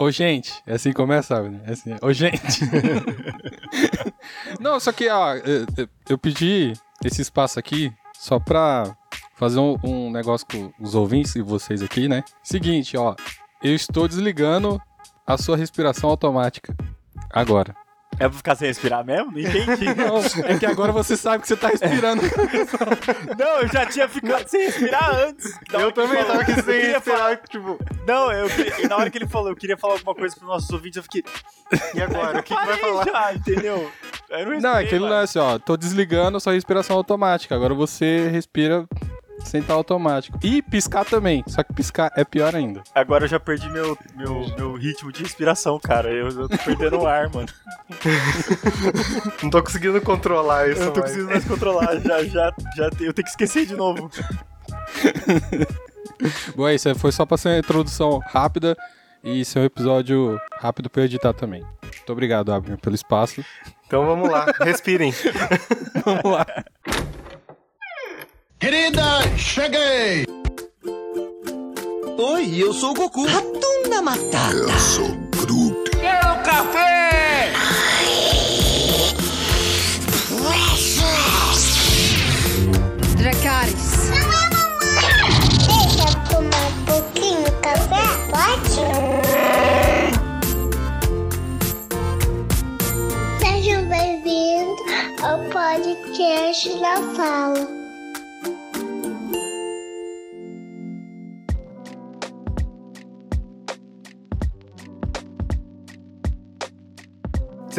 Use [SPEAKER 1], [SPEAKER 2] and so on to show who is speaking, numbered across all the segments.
[SPEAKER 1] Ô, gente, é assim que começa, sabe? É assim, ô, gente. Não, só que, ó, eu, eu pedi esse espaço aqui só pra fazer um, um, negócio com os ouvintes e vocês aqui, né? Seguinte, ó, eu estou desligando a sua respiração automática agora.
[SPEAKER 2] É pra ficar sem respirar mesmo? Não entendi.
[SPEAKER 1] Não, é que agora você sabe que você tá respirando.
[SPEAKER 2] não, eu já tinha ficado sem respirar antes.
[SPEAKER 3] Eu também tava aqui sem respirar, falar... tipo...
[SPEAKER 2] Não, eu na hora que ele falou, eu queria falar alguma coisa pros nossos ouvintes, eu fiquei...
[SPEAKER 3] E agora? o que, que vai falar?
[SPEAKER 2] Já, entendeu?
[SPEAKER 1] não, não, é aquele lance, ó, tô desligando a sua respiração automática, agora você respira sentar automático. E piscar também, só que piscar é pior ainda.
[SPEAKER 2] Agora eu já perdi meu, meu, meu ritmo de respiração, cara. Eu, eu tô perdendo o ar, mano.
[SPEAKER 3] Não tô conseguindo controlar isso.
[SPEAKER 2] Eu não tô mais. conseguindo mais controlar. Já, já, já, eu tenho que esquecer de novo.
[SPEAKER 1] Bom, é isso foi só pra ser uma introdução rápida e ser um episódio rápido pra eu editar também. Muito obrigado, Abner, pelo espaço.
[SPEAKER 3] Então vamos lá, respirem.
[SPEAKER 1] vamos lá.
[SPEAKER 4] Querida, cheguei!
[SPEAKER 5] Oi, eu sou o Goku.
[SPEAKER 6] Ratunda Matata.
[SPEAKER 7] Eu sou Groot.
[SPEAKER 8] Quero café!
[SPEAKER 6] Dracarys.
[SPEAKER 9] Deixa eu tomar um pouquinho café, pode? Sejam bem-vindos ao podcast da Fala.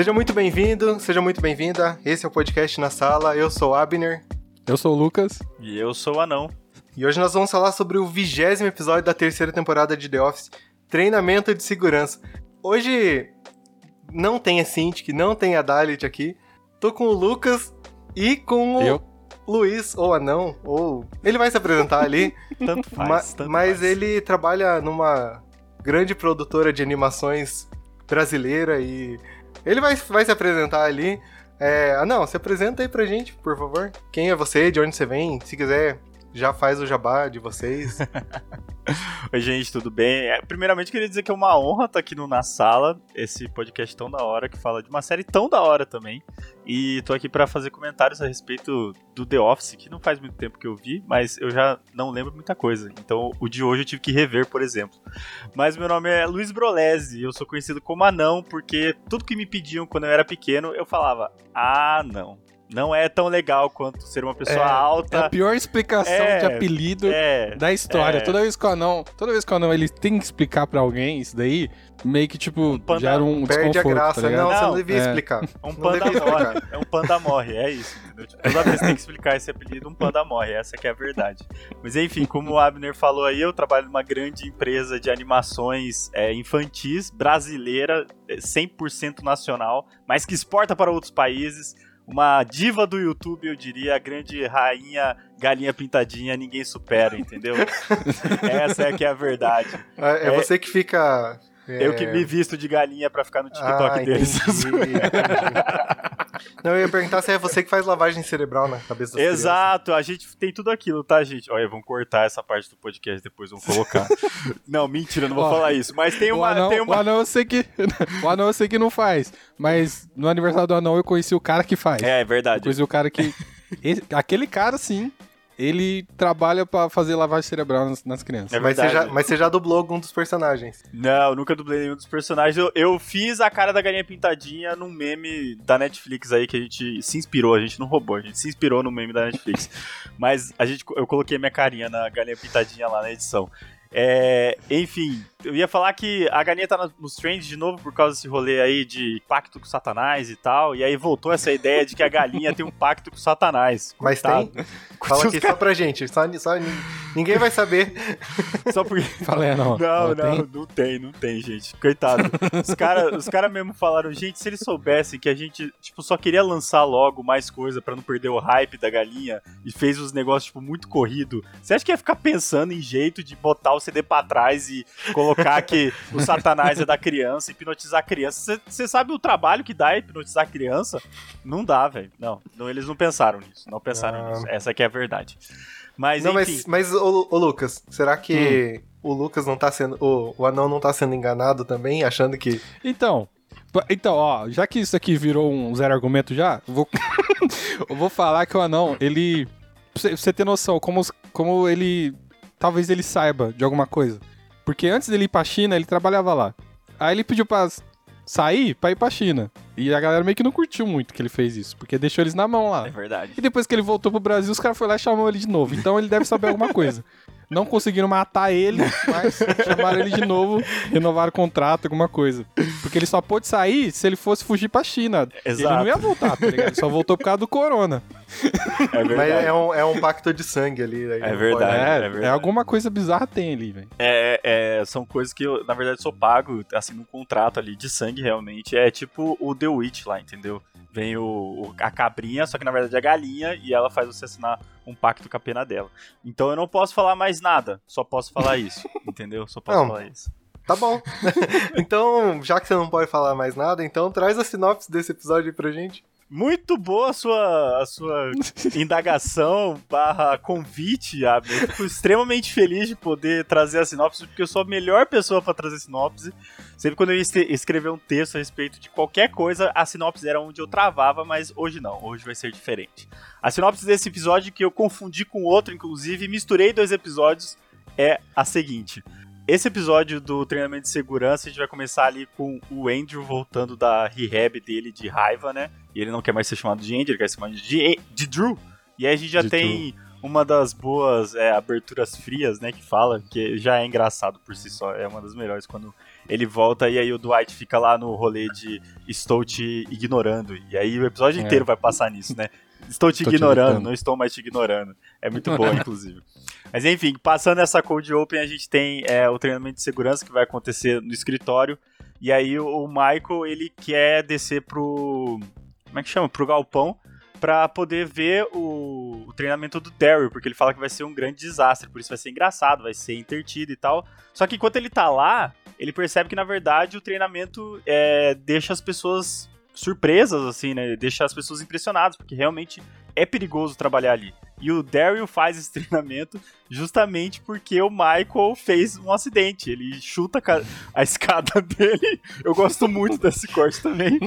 [SPEAKER 3] Seja muito bem-vindo, seja muito bem-vinda. Esse é o podcast na sala. Eu sou Abner.
[SPEAKER 1] Eu sou o Lucas.
[SPEAKER 2] E eu sou o Anão.
[SPEAKER 3] E hoje nós vamos falar sobre o vigésimo episódio da terceira temporada de The Office, Treinamento de Segurança. Hoje não tem a Cintiq, não tem a Dalit aqui. Tô com o Lucas e com o
[SPEAKER 1] eu?
[SPEAKER 3] Luiz, ou Anão, ou... Ele vai se apresentar ali.
[SPEAKER 2] tanto faz, ma tanto
[SPEAKER 3] Mas
[SPEAKER 2] faz.
[SPEAKER 3] ele trabalha numa grande produtora de animações brasileira e ele vai, vai se apresentar ali. É, ah, não, se apresenta aí pra gente, por favor. Quem é você, de onde você vem? Se quiser, já faz o jabá de vocês.
[SPEAKER 2] Oi, gente, tudo bem? É, primeiramente, queria dizer que é uma honra estar aqui no Na Sala, esse podcast tão da hora, que fala de uma série tão da hora também. E tô aqui para fazer comentários a respeito do The Office, que não faz muito tempo que eu vi, mas eu já não lembro muita coisa. Então, o de hoje eu tive que rever, por exemplo. Mas meu nome é Luiz Brolese, eu sou conhecido como Anão, porque tudo que me pediam quando eu era pequeno, eu falava: Ah, não não é tão legal quanto ser uma pessoa
[SPEAKER 1] é,
[SPEAKER 2] alta.
[SPEAKER 1] É a pior explicação é, de apelido é, da história. É. Toda vez que o anão, toda vez que o anão ele tem que explicar para alguém isso daí, meio que tipo um panda, gera um
[SPEAKER 3] perde
[SPEAKER 1] a
[SPEAKER 3] graça.
[SPEAKER 1] Tá
[SPEAKER 3] não, você não devia é. explicar.
[SPEAKER 2] Um panda morre. É um panda morre, é isso. Tipo, toda vez que tem que explicar esse apelido, um panda morre. Essa que é a verdade. Mas enfim, como o Abner falou aí, eu trabalho numa grande empresa de animações é, infantis brasileira, 100% nacional, mas que exporta para outros países uma diva do YouTube, eu diria, a grande rainha galinha pintadinha, ninguém supera, entendeu? Essa é que é a verdade.
[SPEAKER 3] É, é, é você que fica.
[SPEAKER 2] É... Eu que me visto de galinha para ficar no TikTok
[SPEAKER 3] ah,
[SPEAKER 2] deles.
[SPEAKER 3] Não, eu ia perguntar se é você que faz lavagem cerebral na cabeça das
[SPEAKER 2] Exato, crianças. a gente tem tudo aquilo, tá, gente? Olha, vamos cortar essa parte do podcast depois, vamos colocar. não, mentira, não vou falar isso. Mas tem uma.
[SPEAKER 1] O anão,
[SPEAKER 2] tem uma...
[SPEAKER 1] o anão eu sei que. o anão eu sei que não faz. Mas no aniversário do anão eu conheci o cara que faz.
[SPEAKER 2] É, é verdade. Eu
[SPEAKER 1] conheci o cara que. Esse, aquele cara, sim, ele trabalha para fazer lavagem cerebral nas, nas crianças.
[SPEAKER 3] É mas, você já, mas você já dublou algum dos personagens?
[SPEAKER 2] Não, nunca dublei nenhum dos personagens. Eu, eu, fiz a cara da galinha pintadinha num meme da Netflix aí que a gente se inspirou, a gente não roubou, a gente se inspirou no meme da Netflix. mas a gente, eu coloquei minha carinha na galinha pintadinha lá na edição. É, enfim, eu ia falar que a galinha tá nos trends de novo por causa desse rolê aí de pacto com Satanás e tal. E aí voltou essa ideia de que a galinha tem um pacto com Satanás.
[SPEAKER 3] Mas tem? Fala aqui só pra gente. Só, só, ninguém vai saber.
[SPEAKER 2] Só porque.
[SPEAKER 1] Falei, não.
[SPEAKER 2] Não, não, não, não tem, não tem, gente. Coitado. Os caras os cara mesmo falaram, gente, se eles soubessem que a gente, tipo, só queria lançar logo mais coisa para não perder o hype da galinha e fez os negócios, tipo, muito corrido. Você acha que ia ficar pensando em jeito de botar o CD pra trás e colocar colocar que o satanás é da criança, hipnotizar a criança. Você sabe o trabalho que dá hipnotizar a criança? Não dá, velho. Não, não, eles não pensaram nisso. Não pensaram ah. nisso. Essa aqui é a verdade. Mas
[SPEAKER 3] Não,
[SPEAKER 2] enfim.
[SPEAKER 3] mas, mas ô, ô, Lucas, será que o Lucas não tá sendo. O, o anão não tá sendo enganado também, achando que.
[SPEAKER 1] Então, então, ó, já que isso aqui virou um zero argumento já, eu vou, eu vou falar que o anão, ele. Pra você, ter noção, como, como ele. Talvez ele saiba de alguma coisa. Porque antes dele ir pra China, ele trabalhava lá. Aí ele pediu pra sair pra ir pra China. E a galera meio que não curtiu muito que ele fez isso, porque deixou eles na mão lá.
[SPEAKER 2] É verdade.
[SPEAKER 1] E depois que ele voltou pro Brasil, os caras foram lá e chamou ele de novo. Então ele deve saber alguma coisa. Não conseguiram matar ele, mas chamaram ele de novo, renovaram o contrato, alguma coisa. Porque ele só pôde sair se ele fosse fugir pra China. Ele
[SPEAKER 2] Exato.
[SPEAKER 1] não ia voltar, tá ligado? Ele só voltou por causa do corona.
[SPEAKER 2] É
[SPEAKER 3] Mas
[SPEAKER 2] verdade.
[SPEAKER 3] é um, é um pacto de sangue ali. aí
[SPEAKER 2] É
[SPEAKER 3] não
[SPEAKER 2] verdade.
[SPEAKER 1] É,
[SPEAKER 2] verdade.
[SPEAKER 1] é alguma coisa bizarra tem ali, velho.
[SPEAKER 2] É, é, são coisas que eu, na verdade, sou pago, assim, num contrato ali de sangue, realmente. É tipo o The Witch lá, entendeu? Vem o, o- a cabrinha, só que na verdade é a galinha, e ela faz você assinar um pacto com a pena dela. Então eu não posso falar mais nada, só posso falar isso, entendeu? Só posso
[SPEAKER 3] Não.
[SPEAKER 2] falar isso.
[SPEAKER 3] Tá bom. então, já que você não pode falar mais nada, então traz a sinopse desse episódio aí pra gente.
[SPEAKER 2] Muito boa a sua, a sua indagação barra convite, Abner. Eu fico extremamente feliz de poder trazer a sinopse, porque eu sou a melhor pessoa para trazer sinopse. Sempre quando eu ia escrever um texto a respeito de qualquer coisa, a sinopse era onde eu travava, mas hoje não, hoje vai ser diferente. A sinopse desse episódio, que eu confundi com outro, inclusive, e misturei dois episódios, é a seguinte. Esse episódio do treinamento de segurança, a gente vai começar ali com o Andrew voltando da rehab dele de raiva, né? E ele não quer mais ser chamado de Andrew, ele quer ser chamado de, de Drew. E aí a gente já
[SPEAKER 1] De
[SPEAKER 2] tem uma das boas é, aberturas frias, né? Que fala, que já é engraçado por si só, é uma das melhores quando ele volta e aí o Dwight fica lá no rolê de estou te ignorando. E aí o episódio
[SPEAKER 1] É.
[SPEAKER 2] inteiro vai passar nisso, né? Estou te
[SPEAKER 1] te
[SPEAKER 2] ignorando,
[SPEAKER 1] evitando.
[SPEAKER 2] não estou mais te ignorando. É muito bom, inclusive. Mas enfim, passando essa Cold Open, a gente tem é, o treinamento de segurança que vai acontecer no escritório. E aí o, Michael, ele quer descer pro. Como é que chama? Pro galpão. Pra poder ver o, o treinamento do Daryl, porque ele fala que vai ser um grande desastre, por isso vai ser engraçado, vai ser intertido e tal. Só que enquanto ele tá lá, ele percebe que na verdade o treinamento é, deixa as pessoas surpresas, assim, né? Deixa as pessoas impressionadas, porque realmente é perigoso trabalhar ali. E o Daryl faz esse treinamento justamente porque o Michael fez um acidente. Ele chuta a ca- a escada dele. Eu gosto muito desse corte também.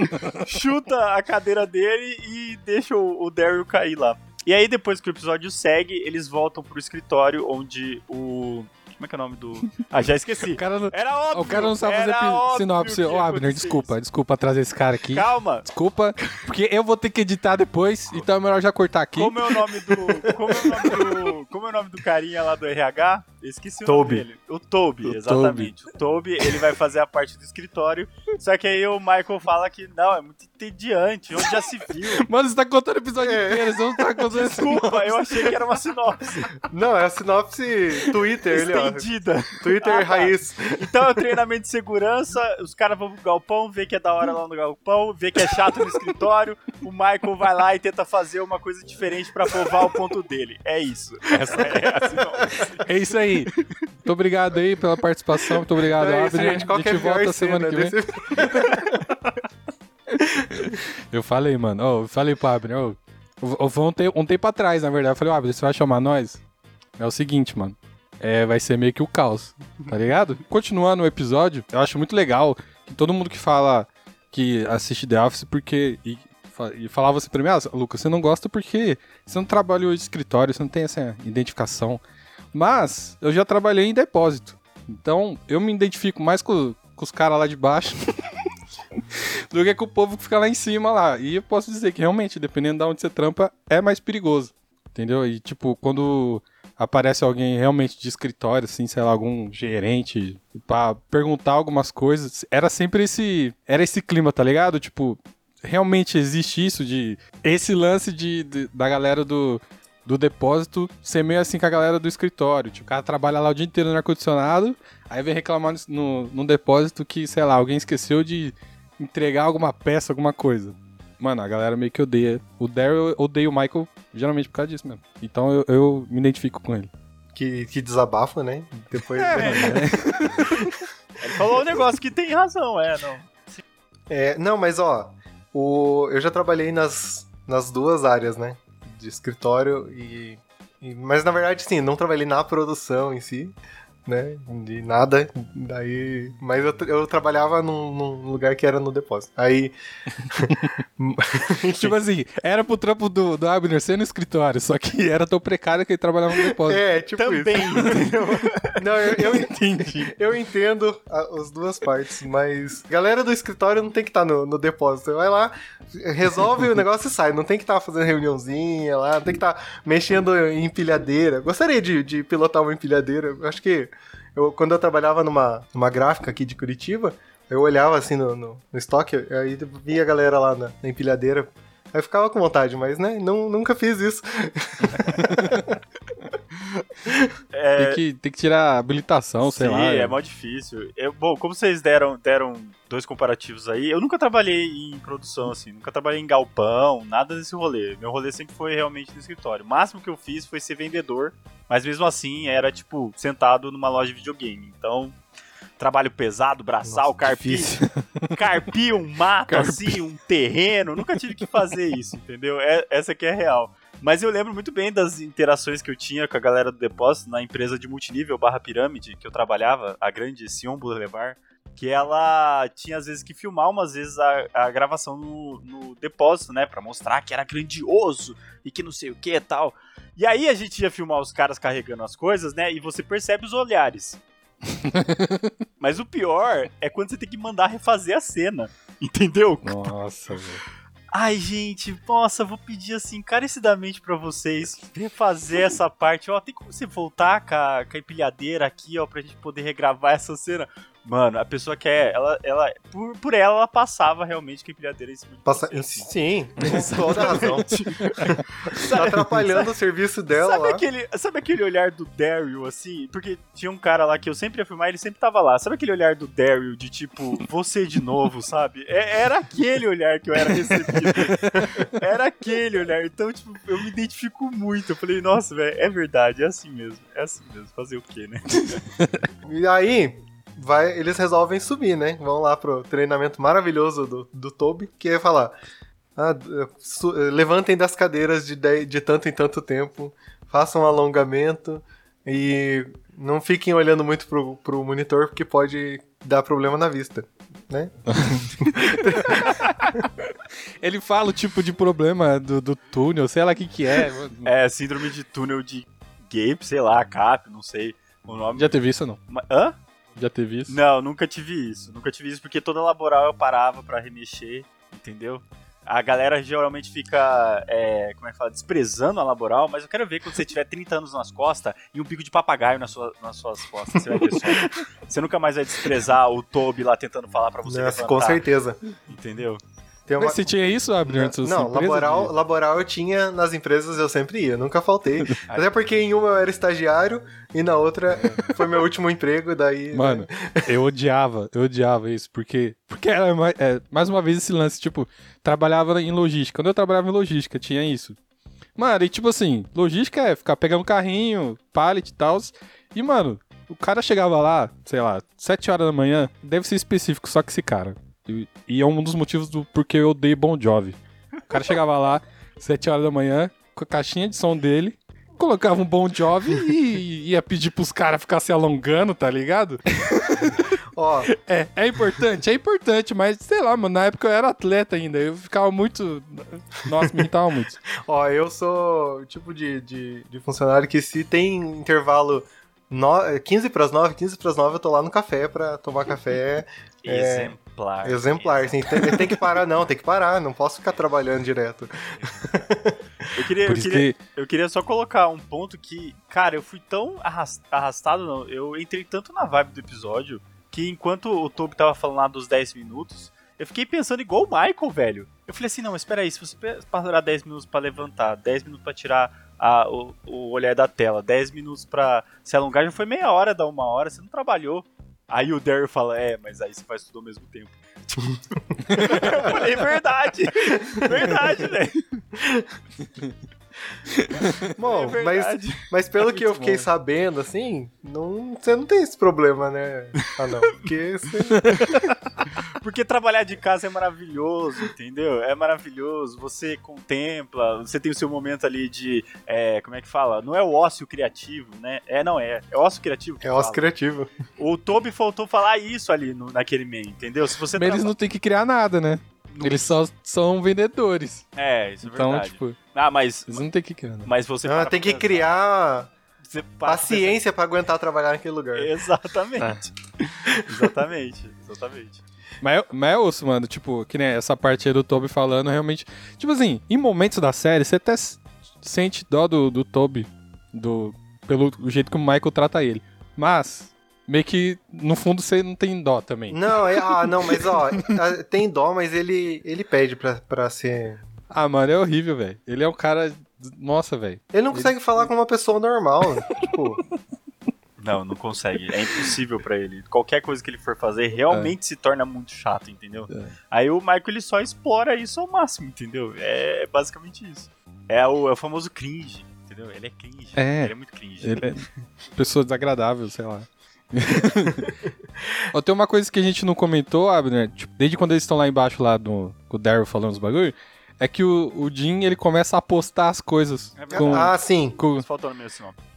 [SPEAKER 2] chuta a cadeira dele e deixa o Daryl cair lá. E aí, depois que o episódio segue, eles voltam pro escritório onde o. Como é que é o nome do. Ah, já esqueci.
[SPEAKER 1] O cara não,
[SPEAKER 2] Era óbvio.
[SPEAKER 1] o cara não sabe fazer sinopse. Ô, Abner, desculpa, desculpa trazer esse cara aqui.
[SPEAKER 2] Calma.
[SPEAKER 1] Desculpa, porque eu vou ter que editar depois, então é melhor já cortar aqui.
[SPEAKER 2] Como é o nome do. Como é o nome do. Como é o nome do carinha lá do RH? Eu esqueci o
[SPEAKER 3] Toby.
[SPEAKER 2] nome dele. O Toby,
[SPEAKER 1] O
[SPEAKER 2] exatamente. O Toby, ele vai fazer a parte do escritório. Só que aí o Michael fala que não, é muito entediante, onde já se viu.
[SPEAKER 1] Mano, você tá contando o episódio
[SPEAKER 3] É.
[SPEAKER 1] inteiro, você não tá contando
[SPEAKER 2] Desculpa, eu achei que era uma sinopse
[SPEAKER 3] Não, é a sinopse Twitter, ele, ó.
[SPEAKER 2] estendida.
[SPEAKER 3] Twitter
[SPEAKER 2] Ah, tá.
[SPEAKER 3] raiz.
[SPEAKER 2] Então é o treinamento de segurança, os caras vão pro galpão, vê que é da hora lá no galpão, vê que é chato no escritório, o Michael vai lá e tenta fazer uma coisa diferente pra provar o ponto dele. É isso. Essa é a sinopse.
[SPEAKER 1] É isso aí. Muito obrigado aí pela participação, muito obrigado,
[SPEAKER 3] é isso,
[SPEAKER 1] Abner.
[SPEAKER 3] gente. Qual
[SPEAKER 1] a
[SPEAKER 3] é
[SPEAKER 1] gente volta semana que vem.
[SPEAKER 3] desse...
[SPEAKER 1] Eu falei, mano, ó, eu falei pro Abner, eu- um, tempo, um tempo atrás, na verdade, eu falei, Abner, você vai chamar nós? É o seguinte, mano, é, vai ser meio que o caos, tá ligado? Continuando o episódio, eu acho muito legal que todo mundo que fala que assiste The Office porque... E, e falava assim pra mim, ah, Lucas, você não gosta porque você não trabalhou de escritório, você não tem essa identificação. Mas eu já trabalhei em depósito. Então eu me identifico mais com, com os caras lá de baixo do que com o povo que fica lá em cima lá. E eu posso dizer que realmente, dependendo de onde você trampa, é mais perigoso. Entendeu? E tipo, quando aparece alguém realmente de escritório, assim, sei lá, algum gerente, pra perguntar algumas coisas, era sempre esse. Era esse clima, tá ligado? Tipo, realmente existe isso de. Esse lance de, de- da galera do. Do depósito ser meio assim com a galera do escritório. Tipo, o cara trabalha lá o dia inteiro no ar-condicionado, aí vem reclamar no, no depósito que, sei lá, alguém esqueceu de entregar alguma peça, alguma coisa. Mano, a galera meio que odeia. O Daryl odeia o Michael geralmente por causa disso mesmo. Então eu, eu me identifico com ele.
[SPEAKER 3] que, que desabafa, né? Depois.
[SPEAKER 2] Ele falou um negócio que tem razão, é, não.
[SPEAKER 3] É, não, mas ó, o, eu já trabalhei nas, nas duas áreas, né? De escritório e, E- Mas na verdade, sim, não trabalhei na produção em si, né? De nada. Daí. Mas eu, eu trabalhava num, num lugar que era no depósito. Aí.
[SPEAKER 1] Tipo assim, era pro trampo do, do Abner ser no escritório, só que era tão precário que ele trabalhava no depósito.
[SPEAKER 3] É, tipo
[SPEAKER 2] Também,
[SPEAKER 3] isso. Não, eu, eu entendi. Eu entendo a- as duas partes, mas galera do escritório não tem que estar no, no depósito. Vai lá, resolve o negócio e sai. Não tem que estar fazendo reuniãozinha lá, não tem que estar mexendo em empilhadeira. Gostaria de, de pilotar uma empilhadeira. Acho que eu, quando eu trabalhava numa, numa gráfica aqui de Curitiba, eu olhava assim no, no, no estoque, aí via a galera lá na, na empilhadeira. Aí ficava com vontade, mas né, não, nunca fiz isso.
[SPEAKER 2] É,
[SPEAKER 1] Tem, que, tem que tirar habilitação, sei
[SPEAKER 2] sim,
[SPEAKER 1] lá.
[SPEAKER 2] é mó difícil. Eu, bom, como vocês deram, deram dois comparativos aí, eu nunca trabalhei em produção, assim, nunca trabalhei em galpão, nada desse rolê. Meu rolê sempre foi realmente no escritório. O máximo que eu fiz foi ser vendedor, mas mesmo assim era, tipo, sentado numa loja de videogame. Então, trabalho pesado, braçal,
[SPEAKER 1] Nossa,
[SPEAKER 2] carpi, carpi um mato,
[SPEAKER 1] Carpi.
[SPEAKER 2] assim, um terreno. Nunca tive que fazer isso, entendeu? É- essa aqui é real. Mas eu lembro muito bem das interações que eu tinha com a galera do depósito na empresa de multinível barra pirâmide que eu trabalhava, a grande Sion Boulevard, que ela tinha às vezes que filmar umas vezes a, a gravação no, no depósito, né, Pra mostrar que era grandioso e que não sei o que e tal. E aí a gente ia filmar os caras carregando as coisas, né, e você percebe os olhares. Mas o pior é quando você tem que mandar refazer a cena, entendeu?
[SPEAKER 1] Nossa, velho.
[SPEAKER 2] Ai, gente, nossa, vou pedir assim, encarecidamente pra vocês refazer essa parte. Ó, tem como você voltar com a, com a empilhadeira aqui, ó, pra gente poder regravar essa cena? Mano, a pessoa quer, ela, ela, por, por ela, ela passava realmente com a empilhadeira em cima de
[SPEAKER 3] Passa...
[SPEAKER 2] você, assim.
[SPEAKER 3] Sim, com toda a razão. tá atrapalhando o serviço dela
[SPEAKER 2] Sabe
[SPEAKER 3] lá.
[SPEAKER 2] aquele, sabe aquele olhar do Daryl, assim? Porque tinha um cara lá que eu sempre ia filmar, ele sempre tava lá. Sabe aquele olhar do Daryl de tipo, você de novo, sabe? É- era aquele olhar que eu era recebido. Era aquele olhar. Então, tipo, eu me identifico muito. Eu falei, nossa, velho, é verdade, é assim mesmo. É assim mesmo. Fazer o quê, né?
[SPEAKER 3] E aí, vai, eles resolvem subir, né? Vão lá pro treinamento maravilhoso do, do Toby, que é falar: ah, su- levantem das cadeiras de, dez- de tanto em tanto tempo, façam um alongamento e não fiquem olhando muito pro, pro monitor, porque pode dar problema na vista, né?
[SPEAKER 1] Ele fala o tipo de problema do, do túnel, sei lá o que que é.
[SPEAKER 2] É, síndrome de túnel de Gape, sei lá, CAP, não sei o nome.
[SPEAKER 1] Já teve isso não?
[SPEAKER 2] Hã?
[SPEAKER 1] Já teve isso?
[SPEAKER 2] Não, nunca tive isso. Nunca tive isso porque toda laboral eu parava pra remexer, entendeu? A galera geralmente fica, é, como é que fala, desprezando a laboral, mas eu quero ver quando você tiver 30 anos nas costas e um bico de papagaio nas, sua- nas suas costas, você vai ver só. Você nunca mais vai desprezar o Toby lá tentando falar pra você
[SPEAKER 3] Nossa,
[SPEAKER 2] levantar,
[SPEAKER 3] com certeza.
[SPEAKER 2] entendeu?
[SPEAKER 3] Tem uma-
[SPEAKER 1] Mas você tinha isso, Abner,
[SPEAKER 3] Não,
[SPEAKER 1] empresa,
[SPEAKER 3] laboral, laboral eu tinha nas empresas, eu sempre ia, nunca faltei. Até porque em uma eu era estagiário e na outra foi meu último emprego, daí.
[SPEAKER 1] Mano, eu odiava, eu odiava isso, porque, porque era mais, é, mais uma vez esse lance, tipo, trabalhava em logística. Quando eu trabalhava em logística, tinha isso. Mano, e tipo assim, logística é ficar pegando carrinho, pallet e tal. E, mano, o cara chegava lá, sei lá, 7 horas da manhã, deve ser específico só que esse cara. E, e é um dos motivos do porque eu odeio Bon Jovi. O cara chegava lá, 7 horas da manhã, com a caixinha de som dele, colocava um Bon Jovi e ia pedir pros caras ficar se alongando, tá ligado?
[SPEAKER 3] Ó,
[SPEAKER 1] É, é importante, é importante, mas sei lá, mano, na época eu era atleta ainda, eu ficava muito. Nossa, me irritava muito.
[SPEAKER 3] ó, eu sou o tipo de, de, de funcionário que se tem intervalo no, 15 pras 9, 15 pras 9 eu tô lá no café pra tomar café. É,
[SPEAKER 2] Exemplar.
[SPEAKER 3] Exemplar, assim, tem, tem que parar, não, tem que parar, não posso ficar trabalhando direto.
[SPEAKER 2] Eu queria, eu queria,
[SPEAKER 1] que.
[SPEAKER 2] Eu queria só colocar um ponto que, cara, eu fui tão arras- arrastado, não, eu entrei tanto na vibe do episódio que enquanto o Toby tava falando lá dos 10 minutos, eu fiquei pensando igual o Michael, velho. Eu falei assim, não, mas espera aí, se você parar 10 minutos pra levantar, 10 minutos pra tirar a- o, o olhar da tela, 10 minutos pra se alongar, já foi meia hora, dá uma hora, você não trabalhou. Aí o Daryl fala, é, mas aí você faz tudo ao mesmo tempo. eu falei, verdade, verdade, velho.
[SPEAKER 3] Bom,
[SPEAKER 2] É
[SPEAKER 3] mas, mas pelo que eu fiquei
[SPEAKER 1] bom.
[SPEAKER 3] sabendo, assim, não, você não tem esse problema, né? Ah, não. Porque você.
[SPEAKER 2] Porque trabalhar de casa é maravilhoso, entendeu? É maravilhoso. Você contempla, você tem o seu momento ali de. É, como é que fala? Não é o ócio criativo, né? É, não é. É ócio criativo. que
[SPEAKER 3] É osso
[SPEAKER 2] fala.
[SPEAKER 3] criativo.
[SPEAKER 2] O Toby faltou falar isso ali no, naquele meio, entendeu? Se você
[SPEAKER 1] Mas eles
[SPEAKER 2] traba-
[SPEAKER 1] não têm que criar nada, né? Eles só são vendedores.
[SPEAKER 2] É, isso é
[SPEAKER 1] Então,
[SPEAKER 2] verdade.
[SPEAKER 1] tipo,
[SPEAKER 2] Ah, mas.
[SPEAKER 1] eles não têm que criar nada.
[SPEAKER 2] Mas você.
[SPEAKER 3] Ah,
[SPEAKER 2] para
[SPEAKER 3] tem que
[SPEAKER 2] pensar.
[SPEAKER 3] criar
[SPEAKER 2] para
[SPEAKER 3] paciência pra aguentar trabalhar naquele lugar.
[SPEAKER 2] Exatamente. exatamente. Exatamente.
[SPEAKER 1] Mas, é- mas é osso, mano. Tipo, que nem essa parte aí do Toby falando, realmente. Tipo assim, em momentos da série, você até sente dó do, do Toby, do, pelo jeito que o Michael trata ele. Mas, meio que, no fundo, você não tem dó também.
[SPEAKER 3] Não, é, ah, não, mas ó, tem dó, mas ele, ele pede pra, pra ser.
[SPEAKER 1] Ah, mano, é horrível, velho. Ele é um cara. Nossa, velho.
[SPEAKER 3] Ele não consegue falar com uma pessoa normal. tipo,
[SPEAKER 2] Não, não consegue. É impossível pra ele. Qualquer coisa que ele for fazer realmente se torna muito chato, entendeu?
[SPEAKER 1] É.
[SPEAKER 2] Aí o Michael ele só explora isso ao máximo, entendeu? É basicamente isso. É o, é o famoso cringe, entendeu? Ele é cringe.
[SPEAKER 1] É.
[SPEAKER 2] Ele é muito cringe.
[SPEAKER 1] Ele é pessoa desagradável, sei lá. Ó, tem uma coisa que a gente não comentou, Abner, tipo, desde quando eles estão lá embaixo, lá no, com o Daryl falando os bagulho, é que o, o Jim, ele começa a apostar as coisas
[SPEAKER 2] É verdade.
[SPEAKER 1] com,
[SPEAKER 3] ah, sim.
[SPEAKER 1] com,
[SPEAKER 2] Faltou no meu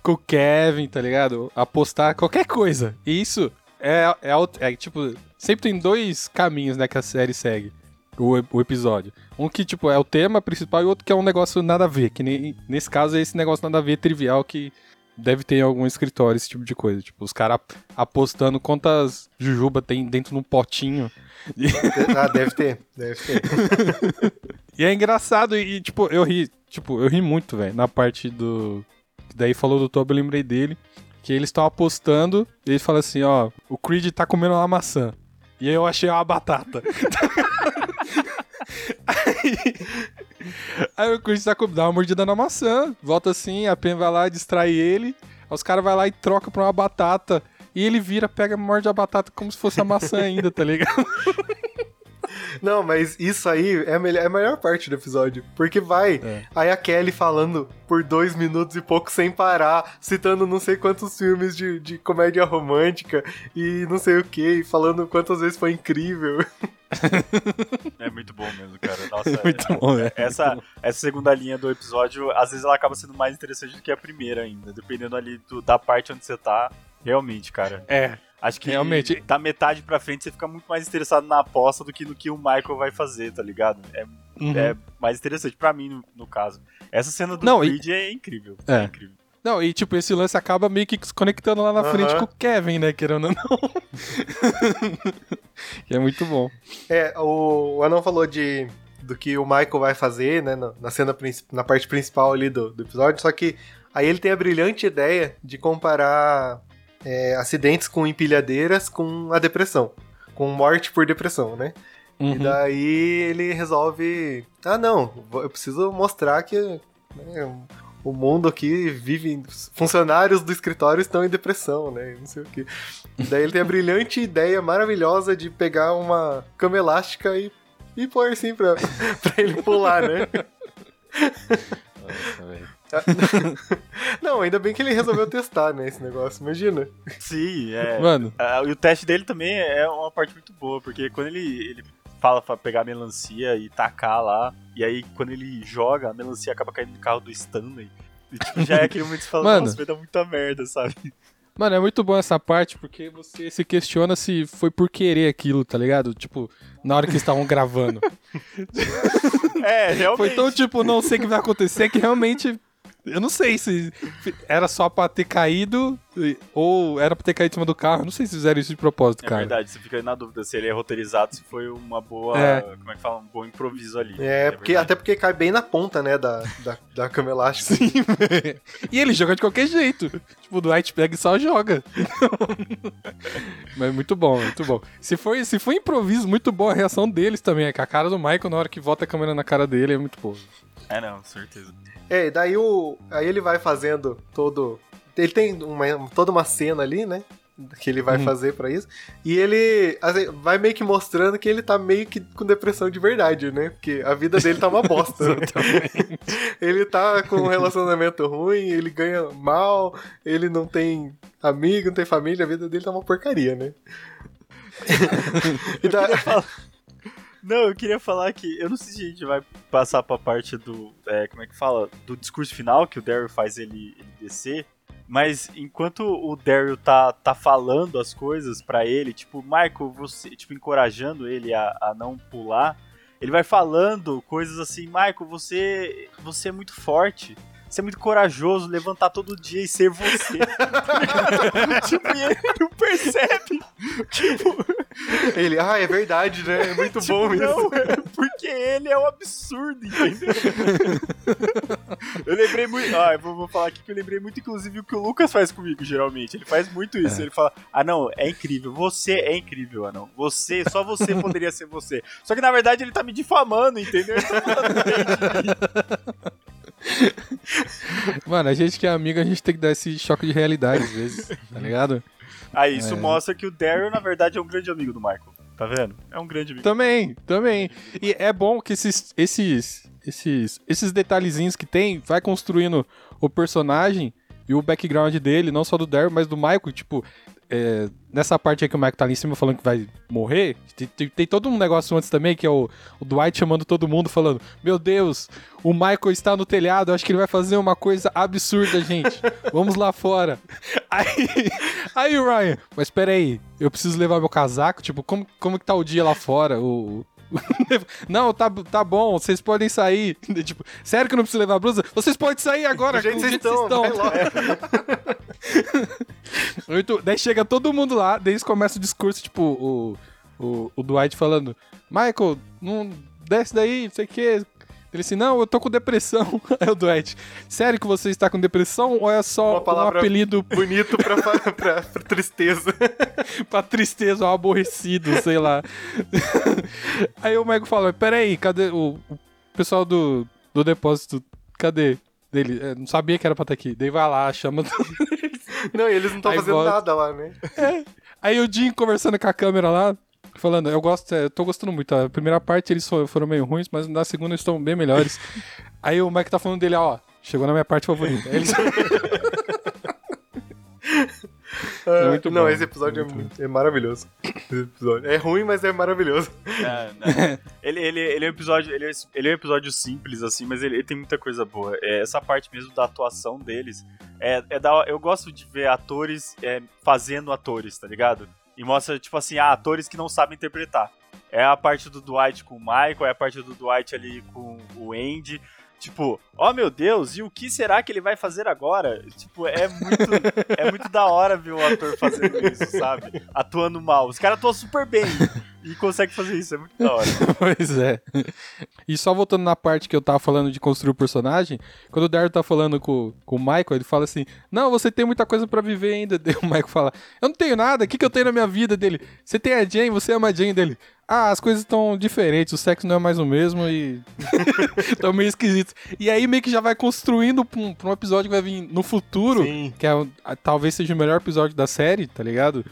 [SPEAKER 1] com o Kevin, tá ligado? Apostar qualquer coisa. E isso é, é, aut- é, tipo, sempre tem dois caminhos, né, que a série segue. O, o episódio. Um que, tipo, é o tema principal e outro que é um negócio nada a ver. Que nem, nesse caso é esse negócio nada a ver trivial que deve ter em algum escritório, esse tipo de coisa. Tipo, os caras apostando quantas jujuba tem dentro de um potinho.
[SPEAKER 3] Ah, deve ter. Deve ter.
[SPEAKER 1] E é engraçado e, tipo, eu ri, tipo, eu ri muito, velho, na parte do... Daí falou do Toby, eu lembrei dele, que eles estão apostando, e ele fala assim, ó, o Creed tá comendo uma maçã. E aí eu achei uma batata. aí, aí o Creed tá dá uma mordida na maçã, volta assim, a Pen vai lá, distrai ele, aí os caras vai lá e troca pra uma batata. E ele vira, pega, morde a batata como se fosse a maçã ainda, tá ligado?
[SPEAKER 3] Não, mas isso aí é a melhor, é a melhor parte do episódio. Porque vai,
[SPEAKER 1] É.
[SPEAKER 3] aí a Kelly falando por dois minutos e pouco sem parar, citando não sei quantos filmes de, de comédia romântica e não sei o que, falando quantas vezes foi incrível.
[SPEAKER 2] É muito bom mesmo, cara. Nossa,
[SPEAKER 1] Muito bom, né?
[SPEAKER 2] essa, essa segunda linha do episódio, às vezes ela acaba sendo mais interessante do que a primeira ainda, dependendo ali do- da parte onde você tá. Realmente, cara.
[SPEAKER 1] É,
[SPEAKER 2] Acho que
[SPEAKER 1] Realmente.
[SPEAKER 2] da metade pra frente você fica muito mais interessado na aposta do que no que o Michael vai fazer, tá ligado? É,
[SPEAKER 1] Uhum.
[SPEAKER 2] é mais interessante pra mim, no, no caso. Essa cena do
[SPEAKER 1] Não, e-
[SPEAKER 2] Creed é incrível.
[SPEAKER 1] É.
[SPEAKER 2] É incrível.
[SPEAKER 1] Não, e tipo, esse lance acaba meio que se conectando lá na
[SPEAKER 3] Aham.
[SPEAKER 1] frente com o Kevin, né? Querendo ou não. que é muito bom.
[SPEAKER 3] É, o, o Anão falou de do que o Michael vai fazer, né, na, na cena na parte principal ali do, do episódio, só que aí ele tem a brilhante ideia de comparar é, acidentes com empilhadeiras com a depressão, com morte por depressão, né? E
[SPEAKER 1] Uhum.
[SPEAKER 3] daí ele resolve, ah não, eu preciso mostrar que né, o mundo aqui vive, funcionários do escritório estão em depressão, né? Não sei o que. Daí ele tem a brilhante ideia maravilhosa de pegar uma cama elástica e, e pôr assim pra, pra ele pular, né?
[SPEAKER 1] Nossa, velho.
[SPEAKER 3] Não, ainda bem que ele resolveu testar, né, esse negócio, imagina.
[SPEAKER 2] Sim, é.
[SPEAKER 1] Mano,
[SPEAKER 2] Ah, e o teste dele também é uma parte muito boa, porque quando ele, ele fala pra pegar a melancia e tacar lá, e aí quando ele joga, a melancia acaba caindo no carro do Stanley. E tipo, já é aquele momento que você fala,
[SPEAKER 1] Mano.
[SPEAKER 2] nossa, vai dar muita merda, sabe?
[SPEAKER 1] mano, é muito bom essa parte porque você se questiona se foi por querer aquilo, tá ligado? Tipo, na hora que eles estavam gravando.
[SPEAKER 2] É, realmente.
[SPEAKER 1] Foi tão tipo, não sei o que vai acontecer que realmente. Eu não sei se era só pra ter caído ou era pra ter caído em cima do carro. Não sei se fizeram isso de propósito,
[SPEAKER 2] É
[SPEAKER 1] cara.
[SPEAKER 2] verdade, você fica na dúvida se ele é roteirizado, se foi uma boa.
[SPEAKER 1] É.
[SPEAKER 2] Como é que fala? Um bom improviso ali.
[SPEAKER 3] É, porque,
[SPEAKER 2] verdade.
[SPEAKER 3] até porque cai bem na ponta, né, da, da, da cama elástica.
[SPEAKER 1] Sim, velho. E ele joga de qualquer jeito. Tipo, do White pega e só joga. Mas muito bom, muito bom. Se foi, se foi improviso, muito boa a reação deles também. É que a cara do Michael, na hora que volta a câmera na cara dele, é muito boa.
[SPEAKER 2] É, não, certeza.
[SPEAKER 3] É, e daí o. Aí ele vai fazendo todo. Ele tem uma, toda uma cena ali, né? Que ele vai
[SPEAKER 1] Uhum.
[SPEAKER 3] fazer pra isso. E ele assim, vai meio que mostrando que ele tá meio que com depressão de verdade, né? Porque a vida dele tá uma bosta. né? ele tá com um relacionamento ruim, ele ganha mal, ele não tem amigo, não tem família, a vida dele tá uma porcaria, né? e da-
[SPEAKER 2] Não, eu queria falar que. Eu não sei se a gente vai passar pra parte do. é, como é que fala? Do discurso final, que o Daryl faz ele, ele descer. Mas enquanto o Daryl tá, tá falando as coisas pra ele, tipo, Michael, você. Tipo, encorajando ele a, a não pular, ele vai falando coisas assim, Michael, você. Você é muito forte. Você é muito corajoso, levantar todo dia e ser você. tipo, e ele não percebe. Tipo,
[SPEAKER 3] Ele, ah, é verdade, né? É muito
[SPEAKER 2] Tipo,
[SPEAKER 3] bom isso.
[SPEAKER 2] não, é porque ele é um absurdo, entendeu? eu lembrei muito. Ah, eu vou, vou falar aqui que eu lembrei muito, inclusive, o que o Lucas faz comigo, geralmente. Ele faz muito isso. Ele fala: Ah, não, é incrível. Você é incrível, Anão. Você, só você poderia ser você. Só que na verdade ele tá me difamando, entendeu? Ele tá falando bem de mim.
[SPEAKER 1] Mano, a gente que é amigo, a gente tem que dar esse choque de realidade às vezes, tá ligado?
[SPEAKER 2] Aí, isso mostra que o Daryl, na verdade, é um grande amigo do Michael. Tá vendo? É um grande amigo.
[SPEAKER 1] Também, também. E é bom que esses, esses, esses, esses detalhezinhos que tem vai construindo o personagem e o background dele, não só do Daryl, mas do Michael, tipo, é, nessa parte aí que o Michael tá ali em cima falando que vai morrer, tem, tem- tem todo um negócio antes também, que é o, o Dwight chamando todo mundo, falando, meu Deus, o Michael está no telhado, acho que ele vai fazer uma coisa absurda, gente, vamos lá fora. Aí, aí o Ryan, mas peraí, eu preciso levar meu casaco, tipo, como, como que tá o dia lá fora, o... Não, tá, tá bom, vocês podem sair. Tipo, sério que eu não preciso levar a blusa? Vocês podem sair agora,
[SPEAKER 3] que vocês estão,
[SPEAKER 1] estão. Muito- Daí chega todo mundo lá, daí eles começam o discurso, tipo, o, o, o Dwight falando, Michael, não desce daí, não sei o que. Ele assim, não, eu tô com depressão. Aí o Dwight, sério que você está com depressão ou é só um apelido
[SPEAKER 3] Bonito pra, pra, pra- pra tristeza.
[SPEAKER 1] pra tristeza aborrecido, sei lá. Aí o Michael fala, peraí, cadê o, o pessoal do, do depósito, cadê? Dele, "É, não sabia que era pra estar aqui. Daí vai lá, chama...
[SPEAKER 3] Não, e eles não estão fazendo
[SPEAKER 1] volta.
[SPEAKER 3] nada lá, né?
[SPEAKER 1] Aí o Jim conversando com a câmera lá, falando, eu gosto, é, eu tô gostando muito. A primeira parte eles fo- foram meio ruins, mas na segunda eles estão bem melhores. Aí o Mike tá falando dele, ó, chegou na minha parte favorita. Eles...
[SPEAKER 3] Ah,
[SPEAKER 1] muito
[SPEAKER 3] não,
[SPEAKER 1] bom,
[SPEAKER 3] esse episódio é,
[SPEAKER 1] muito
[SPEAKER 3] muito- é maravilhoso. Esse episódio. É ruim, mas é maravilhoso.
[SPEAKER 2] É, ele, ele, ele é um episódio, ele é, ele é um episódio simples, assim, mas ele, ele tem muita coisa boa. É, essa parte mesmo da atuação deles. É, é da, eu gosto de ver atores é, fazendo atores, tá ligado? E mostra, tipo assim, ah, atores que não sabem interpretar. É a parte do Dwight com o Michael, é a parte do Dwight ali com o Andy. Tipo, oh meu Deus, e o que será que ele vai fazer agora? Tipo, é muito, é muito da hora ver o ator fazendo isso, sabe? Atuando mal. Os caras atuam super bem e conseguem fazer isso, é muito da hora.
[SPEAKER 1] pois é. E só voltando na parte que eu tava falando de construir o personagem, quando o Daryl tá falando com, com o Michael, ele fala assim, não, você tem muita coisa pra viver ainda. Daí o Michael fala, eu não tenho nada, o que, que eu tenho na minha vida dele? Você tem a Jane, você ama a Jane dele. Ah, as coisas estão diferentes, o sexo não é mais o mesmo e. tão meio esquisitos. E aí meio que já vai construindo pra um, pra um episódio que vai vir no futuro,
[SPEAKER 3] Sim.
[SPEAKER 1] que é, talvez seja o melhor episódio da série, tá ligado?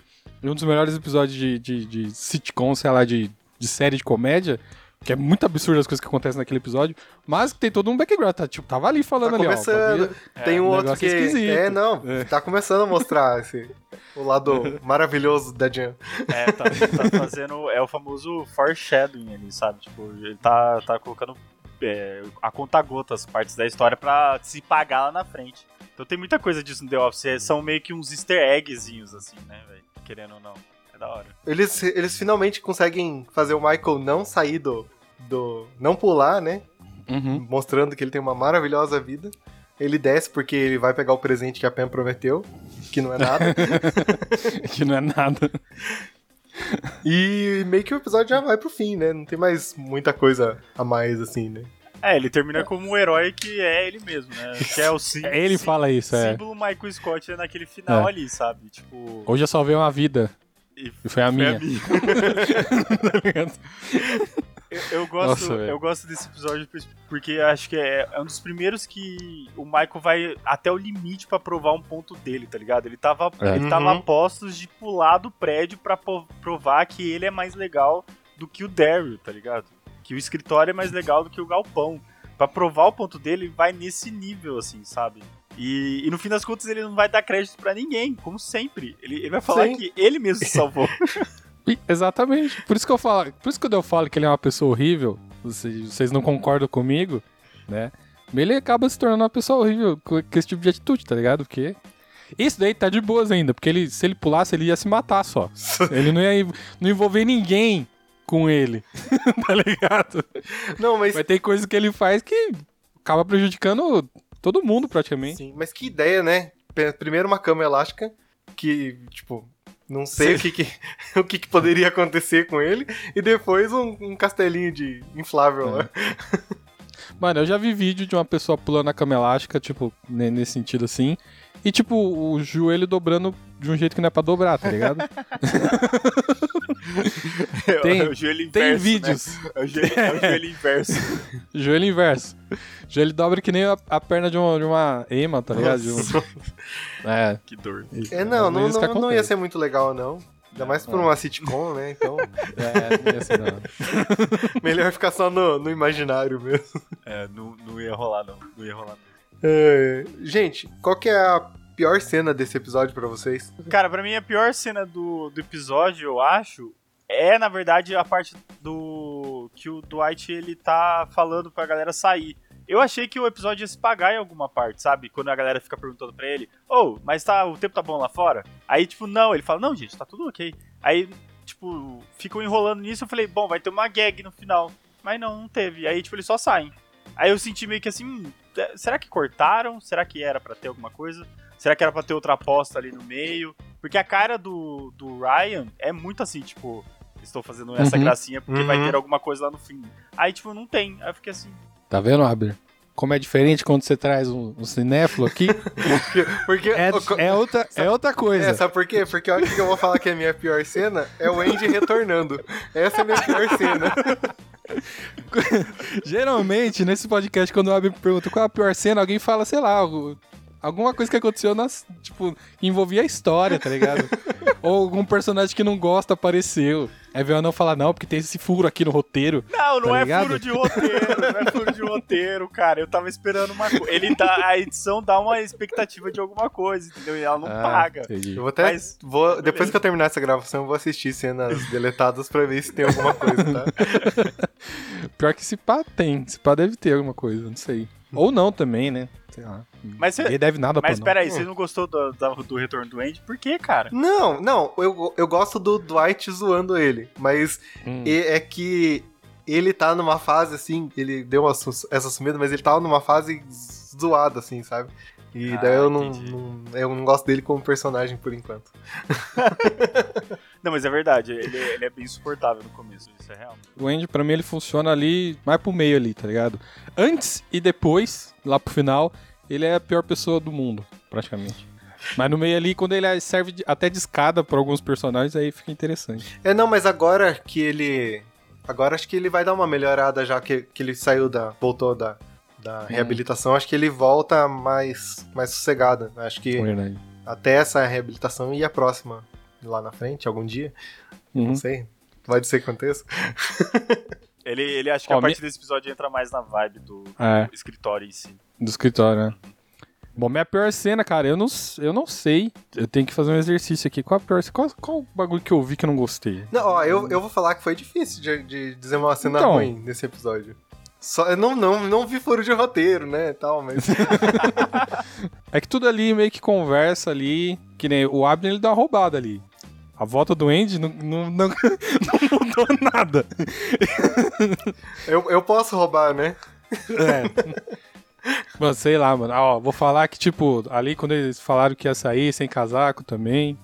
[SPEAKER 1] Um dos melhores episódios de, de, de sitcom, sei lá, de, de série de comédia. Que é muito absurdo as coisas que acontecem naquele episódio. Mas que tem todo um background, tá? Tipo, tava ali falando
[SPEAKER 3] Tá
[SPEAKER 1] ali, ó.
[SPEAKER 3] começando.
[SPEAKER 1] bagulho-
[SPEAKER 3] Tem um
[SPEAKER 1] o
[SPEAKER 3] outro que.
[SPEAKER 1] é esquisito.
[SPEAKER 3] É, não. Tá começando a mostrar esse, o lado maravilhoso da Jan.
[SPEAKER 2] É, tá, tá fazendo. É o famoso foreshadowing ali, sabe? Tipo, ele tá, tá colocando é, a conta gotas partes da história pra se pagar lá na frente. Então tem muita coisa disso no The Office. é, São meio que uns easter eggzinhos, assim, né, velho? Querendo ou não. É da hora.
[SPEAKER 3] Eles, eles finalmente conseguem fazer o Michael não sair do. do não pular, né?
[SPEAKER 1] Uhum.
[SPEAKER 3] Mostrando que ele tem uma maravilhosa vida. Ele desce porque ele vai pegar o presente que a Pam prometeu, que não é nada.
[SPEAKER 1] que não é nada.
[SPEAKER 3] e meio que o episódio já vai pro fim, né? Não tem mais muita coisa a mais, assim, né?
[SPEAKER 2] É, ele termina como um herói que é ele mesmo, né? Que é o sim,
[SPEAKER 1] Ele
[SPEAKER 2] sim-
[SPEAKER 1] fala isso, é.
[SPEAKER 2] símbolo Michael Scott é naquele final
[SPEAKER 1] É.
[SPEAKER 2] ali, sabe? Tipo.
[SPEAKER 1] Hoje eu salvei uma vida.
[SPEAKER 2] e
[SPEAKER 1] E foi a minha. Tá ligado?
[SPEAKER 2] Eu, eu gosto,
[SPEAKER 1] Nossa, velho.
[SPEAKER 2] eu gosto desse episódio porque acho que é, é um dos primeiros que o Michael vai até o limite pra provar um ponto dele, tá ligado? Ele tava,
[SPEAKER 1] É.
[SPEAKER 2] ele tava
[SPEAKER 3] Uhum.
[SPEAKER 2] a postos de pular do prédio pra po- provar que ele é mais legal do que o Daryl, tá ligado? Que o escritório é mais legal do que o galpão. Pra provar o ponto dele, vai nesse nível, assim, sabe? E, e no fim das contas ele não vai dar crédito pra ninguém, como sempre. Ele, ele vai falar
[SPEAKER 3] Sim.
[SPEAKER 2] que ele mesmo se salvou.
[SPEAKER 1] Exatamente. Por isso que eu falo, por isso que eu falo que ele é uma pessoa horrível, vocês, vocês não concordam comigo, né? Ele acaba se tornando uma pessoa horrível com, com esse tipo de atitude, tá ligado? Porque isso daí tá de boas ainda, porque ele, se ele pulasse, ele ia se matar só. ele não ia não envolver ninguém com ele, tá ligado?
[SPEAKER 3] Não, mas.
[SPEAKER 1] Mas tem coisas que ele faz que acaba prejudicando todo mundo praticamente.
[SPEAKER 3] Sim, mas que ideia, né? Primeiro uma cama elástica, que, tipo, não sei o, que, que- o que, que poderia acontecer com ele, e depois um, um castelinho de inflável lá.
[SPEAKER 1] Mano, eu já vi vídeo de uma pessoa pulando a cama elástica, tipo, ne- nesse sentido assim. E, tipo, o joelho dobrando de um jeito que não é pra dobrar, tá ligado? Tem-
[SPEAKER 2] é o joelho inverso,
[SPEAKER 1] Tem
[SPEAKER 2] né?
[SPEAKER 1] vídeos.
[SPEAKER 2] É o joelho, é o joelho inverso.
[SPEAKER 1] Joelho inverso. Joelho dobra que nem a, a perna de uma, de uma ema, tá ligado? Um- É.
[SPEAKER 2] Que dor.
[SPEAKER 3] É, não, não,
[SPEAKER 1] isso que
[SPEAKER 3] não, não ia ser muito legal, não. Ainda mais por uma sitcom, né? Então,
[SPEAKER 1] É, não ia ser não.
[SPEAKER 3] melhor ficar só no, no imaginário mesmo.
[SPEAKER 2] É, não, não ia rolar, não. Não ia rolar.
[SPEAKER 3] É, gente, qual que é a pior cena desse episódio pra vocês?
[SPEAKER 2] Cara, pra mim a pior cena do, do episódio, eu acho, é na verdade a parte do. que o Dwight ele tá falando pra galera sair. Eu achei que o episódio ia se pagar em alguma parte, sabe? Quando a galera fica perguntando pra ele, ô, mas tá, o tempo tá bom lá fora? Aí, tipo, não, ele fala, não, gente, tá tudo ok. Aí, tipo, ficam enrolando nisso, eu falei, bom, vai ter uma gag no final. Mas não, não teve. Aí, tipo, eles só saem. Aí eu senti meio que assim, hum, é, será que cortaram? Será que era pra ter alguma coisa? Será que era pra ter outra aposta ali no meio? Porque a cara do, do Ryan é muito assim, tipo, estou fazendo essa
[SPEAKER 1] Uhum.
[SPEAKER 2] gracinha porque vai
[SPEAKER 3] Uhum.
[SPEAKER 2] ter alguma coisa lá no fim. Aí, tipo, não tem. Aí eu fiquei assim,
[SPEAKER 1] Tá vendo, Abner? Como é diferente quando você traz um, um cinéfilo aqui?
[SPEAKER 3] Porque.
[SPEAKER 1] É, é, outra, é outra coisa.
[SPEAKER 3] É, sabe por quê? Porque o que eu vou falar que é a minha pior cena é o Andy retornando. Essa é a minha pior cena.
[SPEAKER 1] Geralmente, nesse podcast, quando o Abner pergunta qual é a pior cena, alguém fala, sei lá, algo- alguma coisa que aconteceu nas. Tipo, que envolvia a história, tá ligado? Ou algum personagem que não gosta apareceu. Aí vem o não falar, não, porque tem esse furo aqui no roteiro.
[SPEAKER 2] Não, não
[SPEAKER 1] Tá
[SPEAKER 2] é
[SPEAKER 1] ligado?
[SPEAKER 2] furo de roteiro, não é furo de roteiro, cara. Eu tava esperando uma coisa. Ele dá, a edição dá uma expectativa de alguma coisa, entendeu? E ela não
[SPEAKER 1] Ah,
[SPEAKER 2] paga.
[SPEAKER 1] entendi.
[SPEAKER 3] Eu vou até.
[SPEAKER 2] Mas-
[SPEAKER 3] vou, depois que eu terminar essa gravação, eu vou assistir cenas deletadas pra ver se tem alguma coisa, tá?
[SPEAKER 1] Pior que se pá tem. Se pá deve ter alguma coisa, não sei. Ou não também, né? Sei lá.
[SPEAKER 2] Mas, cê-
[SPEAKER 1] Ninguém deve nada
[SPEAKER 2] mas
[SPEAKER 1] pra
[SPEAKER 2] peraí, você não gostou do, do, do retorno do Andy? Por quê, cara?
[SPEAKER 3] Não, não, eu, eu gosto do Dwight zoando ele, mas
[SPEAKER 1] Hum.
[SPEAKER 3] e- é que ele tá numa fase assim, ele deu uma, essa sumida, mas ele tava numa fase zoada, assim, sabe? E
[SPEAKER 2] Ah,
[SPEAKER 3] daí eu não, não- eu não gosto dele como personagem por enquanto.
[SPEAKER 2] Não, mas é verdade, ele, ele é bem insuportável no começo, isso é real.
[SPEAKER 1] O Andy, pra mim, ele funciona ali, mais pro meio ali, tá ligado? Antes e depois, lá pro final, ele é a pior pessoa do mundo, praticamente. Mas no meio ali, quando ele serve de- até de escada pra alguns personagens, aí fica interessante.
[SPEAKER 3] É, não, mas agora que ele. Agora acho que ele vai dar uma melhorada já que, que ele saiu da. voltou da, da reabilitação. Acho que ele volta mais, mais sossegado. Acho que
[SPEAKER 1] Verdade.
[SPEAKER 3] até essa reabilitação e a próxima lá na frente, algum dia.
[SPEAKER 1] Uhum.
[SPEAKER 3] Não sei. Pode ser que aconteça.
[SPEAKER 2] Ele, ele acho que
[SPEAKER 1] Ó,
[SPEAKER 2] a partir desse episódio entra mais na vibe do,
[SPEAKER 1] É.
[SPEAKER 2] do escritório em si.
[SPEAKER 1] Do escritório, né? Bom, minha pior cena, cara, eu não, eu não sei. Eu tenho que fazer um exercício aqui. Qual a pior Qual, qual o bagulho que eu vi que eu não gostei?
[SPEAKER 3] Não, ó, eu, eu vou falar que foi difícil de, de dizer uma cena
[SPEAKER 1] Então.
[SPEAKER 3] ruim nesse episódio. Só, eu não, não, não vi furo de roteiro, né, tal, mas...
[SPEAKER 1] É que tudo ali meio que conversa ali. Que nem o Abner, ele dá uma roubada ali. A volta do Andy não, não, não, não mudou nada.
[SPEAKER 3] eu, eu posso roubar, né?
[SPEAKER 1] Mano, sei lá, mano. Ah, Ó, vou falar que, tipo, ali quando eles falaram que ia sair sem casaco também.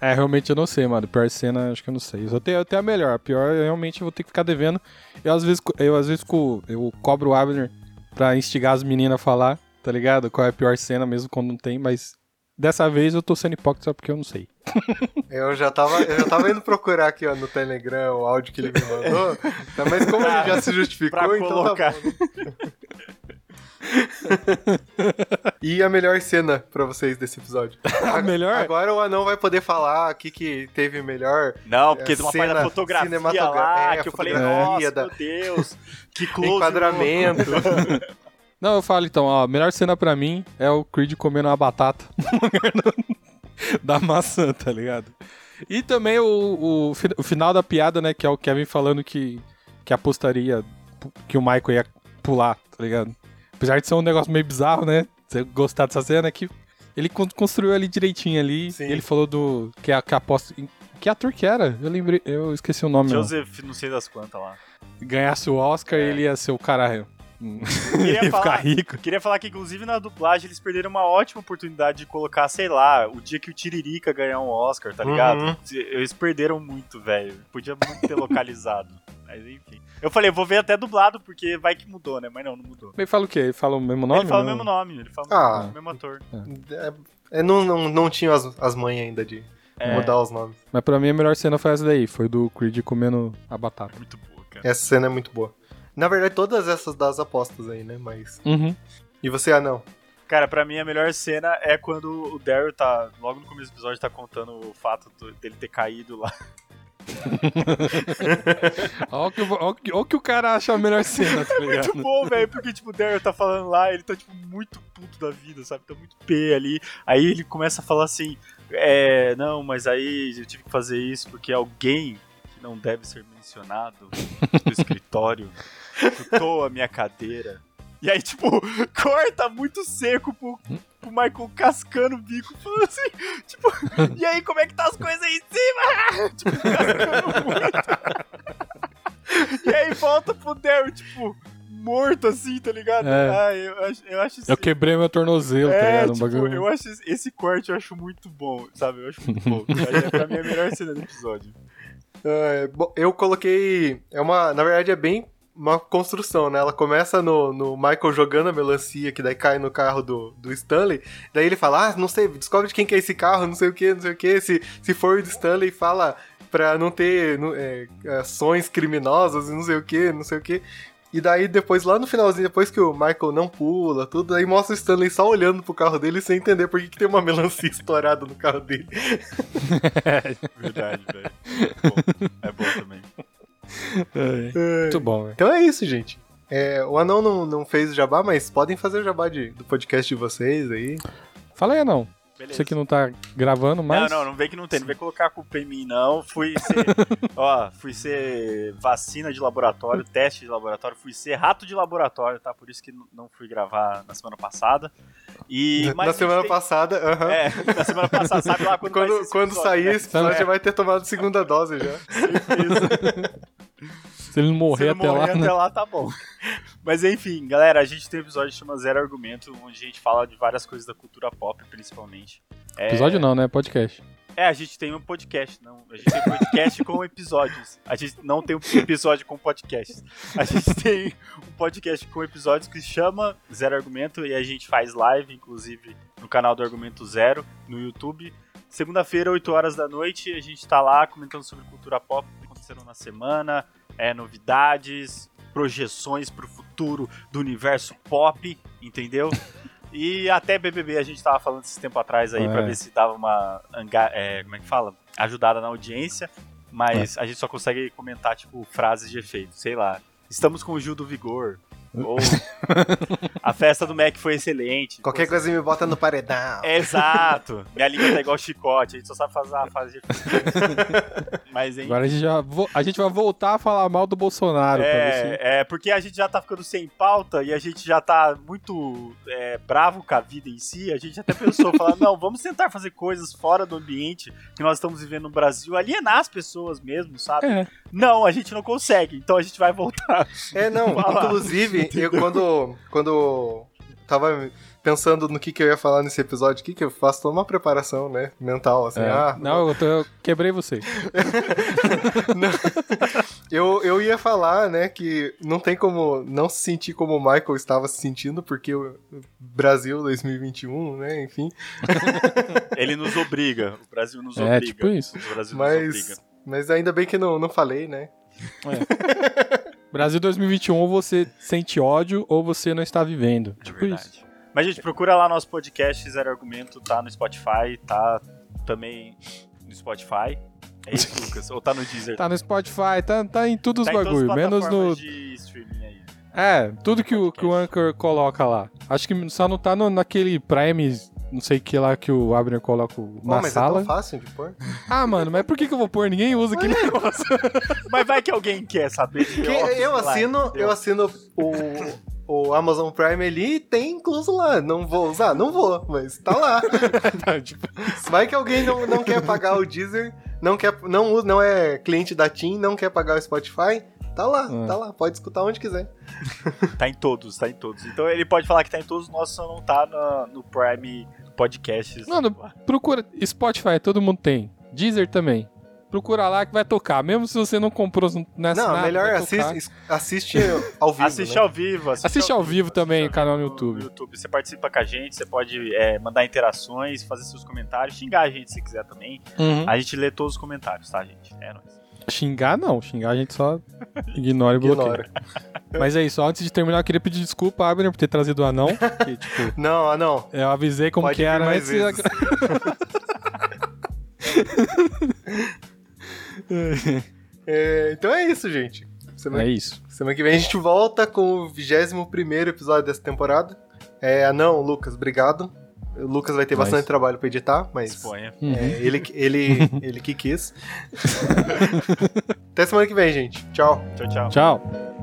[SPEAKER 1] É, realmente eu não sei, mano. Pior cena, acho que eu não sei. Eu tenho, eu tenho a melhor. A pior, eu realmente vou ter que ficar devendo. Eu, às vezes, eu, às vezes co- eu cobro o Abner pra instigar as meninas a falar, tá ligado? Qual é a pior cena, mesmo quando não tem, mas. Dessa vez eu tô sendo hipócrita só porque eu não sei.
[SPEAKER 3] Eu já tava, eu já tava indo procurar aqui, ó, no Telegram o áudio que ele me mandou. Mas como ele já se justificou,
[SPEAKER 2] Pra
[SPEAKER 3] então
[SPEAKER 2] colocar.
[SPEAKER 3] tá bom. E a melhor cena pra vocês desse episódio?
[SPEAKER 1] A melhor?
[SPEAKER 3] Agora o anão vai poder falar aqui que teve melhor.
[SPEAKER 2] Não, porque
[SPEAKER 3] É,
[SPEAKER 2] tem uma parte da
[SPEAKER 3] cena
[SPEAKER 2] fotografia lá,
[SPEAKER 3] é,
[SPEAKER 2] que eu falei,
[SPEAKER 3] fotografia
[SPEAKER 2] nossa,
[SPEAKER 3] da-
[SPEAKER 2] meu Deus, que close.
[SPEAKER 3] Enquadramento.
[SPEAKER 1] Não, eu falo então, ó, a melhor cena pra mim é o Creed comendo uma batata da maçã, tá ligado? E também o, o, o final da piada, né? Que é o Kevin falando que, que apostaria que o Michael ia pular, tá ligado? Apesar de ser um negócio meio bizarro, né? Você gostar dessa cena, é que ele con- construiu ali direitinho ali.
[SPEAKER 3] Sim.
[SPEAKER 1] Ele falou do. Que a, que a aposta. Que ator que era? Eu lembrei. Eu esqueci o nome.
[SPEAKER 2] Joseph, não sei das quantas lá.
[SPEAKER 1] Ganhasse o Oscar, ele ia ser o cara. hum,
[SPEAKER 2] Queria
[SPEAKER 1] ia
[SPEAKER 2] falar-
[SPEAKER 1] ficar rico.
[SPEAKER 2] Queria falar que, inclusive, na dublagem eles perderam uma ótima oportunidade de colocar, sei lá, o dia que o Tiririca ganhar um Oscar, tá ligado?
[SPEAKER 3] Uhum.
[SPEAKER 2] Eles perderam muito, velho. Podia muito ter localizado. Mas enfim. Eu falei, vou ver até dublado, porque vai que mudou, né? Mas não, não mudou.
[SPEAKER 1] Ele fala o quê? Ele fala o mesmo nome?
[SPEAKER 2] ele fala o
[SPEAKER 1] Não?
[SPEAKER 2] mesmo nome, ele fala
[SPEAKER 3] Ah.
[SPEAKER 2] o mesmo ator.
[SPEAKER 3] É, é, não, não, não tinha as, as mães ainda de
[SPEAKER 2] É.
[SPEAKER 3] mudar os nomes.
[SPEAKER 1] Mas pra mim a melhor cena foi essa daí. Foi do Creed comendo a batata.
[SPEAKER 2] Muito boa, cara.
[SPEAKER 3] Essa cena é muito boa. Na verdade, todas essas das apostas aí, né? Mas.
[SPEAKER 1] Uhum.
[SPEAKER 3] E você, ah, não?
[SPEAKER 2] Cara, pra mim a melhor cena é quando o Daryl tá, logo no começo do episódio, tá contando o fato do- dele ter caído lá.
[SPEAKER 1] Olha o que, que- ó que o cara acha a melhor cena, tá ligado?
[SPEAKER 2] Muito bom, velho, porque, tipo, o Daryl tá falando lá, ele tá, tipo, muito puto da vida, sabe? Tá muito P ali. Aí ele começa a falar assim, é, não, mas aí eu tive que fazer isso porque alguém que não deve ser mencionado no escritório chutou a minha cadeira. E aí, tipo, corta muito seco pro, pro Michael cascando o bico, falando assim, tipo, e aí, como é que tá as coisas aí em cima? tipo, cascando muito. e aí volta pro Daryl, tipo, morto assim, tá ligado?
[SPEAKER 1] É.
[SPEAKER 2] Ah, eu acho, eu acho
[SPEAKER 1] Eu quebrei meu tornozelo, tá
[SPEAKER 2] é,
[SPEAKER 1] ligado? Um
[SPEAKER 2] tipo,
[SPEAKER 1] bagulho.
[SPEAKER 2] eu acho esse- esse corte eu acho muito bom, sabe? Eu acho muito bom. É pra mim a melhor cena do episódio.
[SPEAKER 3] É, bom, eu coloquei. É uma. Na verdade, é bem uma construção, né? Ela começa no, no Michael jogando a melancia, que daí cai no carro do, do Stanley. Daí ele fala: Ah, não sei, descobre de quem que é esse carro, não sei o que, não sei o que. Se, se for o do Stanley, fala pra não ter não- é, ações criminosas e não sei o que, não sei o que. E daí, depois, lá no finalzinho, depois que o Michael não pula, tudo, aí mostra o Stanley só olhando pro carro dele sem entender por que, que tem uma melancia estourada no carro dele.
[SPEAKER 2] Verdade, velho. Bom, É bom também.
[SPEAKER 1] Muito bom, velho.
[SPEAKER 3] Então é isso, gente. É, o Anão não, não fez o jabá, mas podem fazer o jabá de- do podcast de vocês aí.
[SPEAKER 1] Fala aí, não.
[SPEAKER 2] Beleza.
[SPEAKER 1] Você que não tá gravando, mas.
[SPEAKER 2] Não, não, não vem que não tem, não vem colocar a culpa em mim, não. Fui ser. ó, fui ser vacina de laboratório, teste de laboratório, fui ser rato de laboratório, tá? Por isso que não fui gravar na semana passada. E. mas
[SPEAKER 3] Na semana
[SPEAKER 2] tem-
[SPEAKER 3] passada, aham.
[SPEAKER 2] É, na semana passada, sabe lá quando, vai ser
[SPEAKER 3] Quando, quando
[SPEAKER 2] episódio,
[SPEAKER 3] sair
[SPEAKER 2] né?
[SPEAKER 3] esse episódio,
[SPEAKER 2] É.
[SPEAKER 3] já vai ter tomado segunda dose já.
[SPEAKER 1] Se ele não morrer
[SPEAKER 2] Se
[SPEAKER 1] até
[SPEAKER 2] morrer
[SPEAKER 1] lá, né?
[SPEAKER 2] até lá, tá bom. Mas enfim, galera, a gente tem um episódio que chama Zero Argumento, onde a gente fala de várias coisas da cultura pop, principalmente. É,
[SPEAKER 1] Episódio não, né? Podcast.
[SPEAKER 2] É, a gente tem um podcast, não. A gente tem podcast com episódios. A gente não tem um episódio com podcasts. A gente tem um podcast com episódios que chama Zero Argumento e a gente faz live, inclusive, no canal do Argumento Zero, no YouTube. Segunda-feira, 8 horas da noite, a gente tá lá comentando sobre cultura pop aconteceram na semana, é, novidades, projeções pro futuro do universo pop, entendeu? E até BBB a gente tava falando esse tempo atrás aí
[SPEAKER 1] É.
[SPEAKER 2] pra ver se dava uma é, como é que fala? Ajudada na audiência, mas
[SPEAKER 1] É.
[SPEAKER 2] a gente só consegue comentar tipo frases de efeito, sei lá. Estamos com o Gil do Vigor. A festa do Mac foi excelente.
[SPEAKER 3] Qualquer coisa me bota no paredão.
[SPEAKER 2] Exato. Minha língua tá igual chicote, a gente só sabe fazer a fase de. Mas hein,
[SPEAKER 1] Agora a gente, já vo- a gente vai voltar a falar mal do Bolsonaro.
[SPEAKER 2] é, é, porque a gente já tá ficando sem pauta e a gente já tá muito é, bravo com a vida em si. A gente até pensou, falar, não, vamos tentar fazer coisas fora do ambiente que nós estamos vivendo no Brasil, alienar as pessoas mesmo, sabe?
[SPEAKER 1] É.
[SPEAKER 2] Não, a gente não consegue, então a gente vai voltar.
[SPEAKER 3] É, não,
[SPEAKER 2] Fala.
[SPEAKER 3] Inclusive, eu quando, quando tava pensando no que, que eu ia falar nesse episódio aqui, que eu faço toda uma preparação, né, mental, assim,
[SPEAKER 1] É.
[SPEAKER 3] ah,
[SPEAKER 1] não, eu, tô- eu quebrei você.
[SPEAKER 3] eu, eu ia falar, né, que não tem como não se sentir como o Michael estava se sentindo, porque o Brasil 2021, né, enfim,
[SPEAKER 2] Ele nos obriga, o Brasil nos
[SPEAKER 1] É,
[SPEAKER 2] obriga.
[SPEAKER 1] tipo isso.
[SPEAKER 2] O Brasil nos
[SPEAKER 3] mas,
[SPEAKER 2] obriga.
[SPEAKER 3] mas ainda bem que não, não falei, né.
[SPEAKER 1] Brasil 2021, ou você sente ódio ou você não está vivendo.
[SPEAKER 2] É
[SPEAKER 1] tipo
[SPEAKER 2] verdade.
[SPEAKER 1] isso.
[SPEAKER 2] Mas, gente, procura lá nosso podcast Zero Argumento, tá no Spotify, tá também no Spotify. É isso, Lucas? Ou tá no Deezer?
[SPEAKER 1] Tá no Spotify, tá, tá em todos os
[SPEAKER 2] Tá em todas as
[SPEAKER 1] bagulho, menos no.
[SPEAKER 2] de streaming aí.
[SPEAKER 1] É, tudo que o, que o Anchor coloca lá. Acho que só não tá no, naquele Prime não sei o que lá que o Abner coloca
[SPEAKER 3] Pô,
[SPEAKER 1] na
[SPEAKER 3] mas é
[SPEAKER 1] sala.
[SPEAKER 3] tão fácil de pôr.
[SPEAKER 1] ah, mano, mas por que, que eu vou pôr? Ninguém usa aquele negócio.
[SPEAKER 2] Mas vai que alguém quer saber Office
[SPEAKER 3] eu
[SPEAKER 2] lá,
[SPEAKER 3] assino,
[SPEAKER 2] entendeu?
[SPEAKER 3] eu assino o, o Amazon Prime ali e tem incluso lá. Não vou usar? Não vou, mas tá lá.
[SPEAKER 1] Tá, tipo,
[SPEAKER 3] Vai que alguém não, não quer pagar o Deezer, não, quer, não, usa- não é cliente da TIM, não quer pagar o Spotify. Tá lá,
[SPEAKER 1] É.
[SPEAKER 3] tá lá. Pode escutar onde quiser.
[SPEAKER 2] Tá em todos, tá em todos. Então ele pode falar que tá em todos, o nosso só não tá na- no Prime Podcasts.
[SPEAKER 1] Mano, procura. Spotify, todo mundo tem. Deezer também. Procura lá que vai tocar. Mesmo se você não comprou nessa
[SPEAKER 3] Não,
[SPEAKER 1] nada,
[SPEAKER 3] melhor assiste, assiste ao vivo.
[SPEAKER 2] Assiste
[SPEAKER 3] né?
[SPEAKER 2] ao vivo.
[SPEAKER 1] Assiste ao vivo também,
[SPEAKER 2] assiste ao
[SPEAKER 1] canal no
[SPEAKER 2] vivo
[SPEAKER 1] YouTube.
[SPEAKER 2] Você participa com a gente, você pode é, mandar interações, fazer seus comentários, xingar a gente se quiser também.
[SPEAKER 1] Uhum.
[SPEAKER 2] A gente lê todos os comentários, tá, gente? É nóis.
[SPEAKER 1] Xingar não, xingar a gente só ignora e bloqueia.
[SPEAKER 3] Ignora.
[SPEAKER 1] Mas é isso, antes de terminar, eu queria pedir desculpa, Abner, por ter trazido o anão. Que, tipo,
[SPEAKER 3] Não, ah, não.
[SPEAKER 1] eu avisei como
[SPEAKER 3] Pode
[SPEAKER 1] que era
[SPEAKER 3] mais
[SPEAKER 1] antes.
[SPEAKER 3] vezes. É, então é isso, gente. Semana,
[SPEAKER 1] É isso.
[SPEAKER 3] semana que vem a gente volta com o 21 episódio dessa temporada. É, ah, não, Lucas, obrigado. O Lucas vai ter
[SPEAKER 1] Mas-
[SPEAKER 3] bastante trabalho pra editar, mas.
[SPEAKER 1] Uhum.
[SPEAKER 3] é, ele, ele, ele que quis. Até semana que vem, gente. Tchau.
[SPEAKER 2] Tchau, tchau.
[SPEAKER 1] Tchau.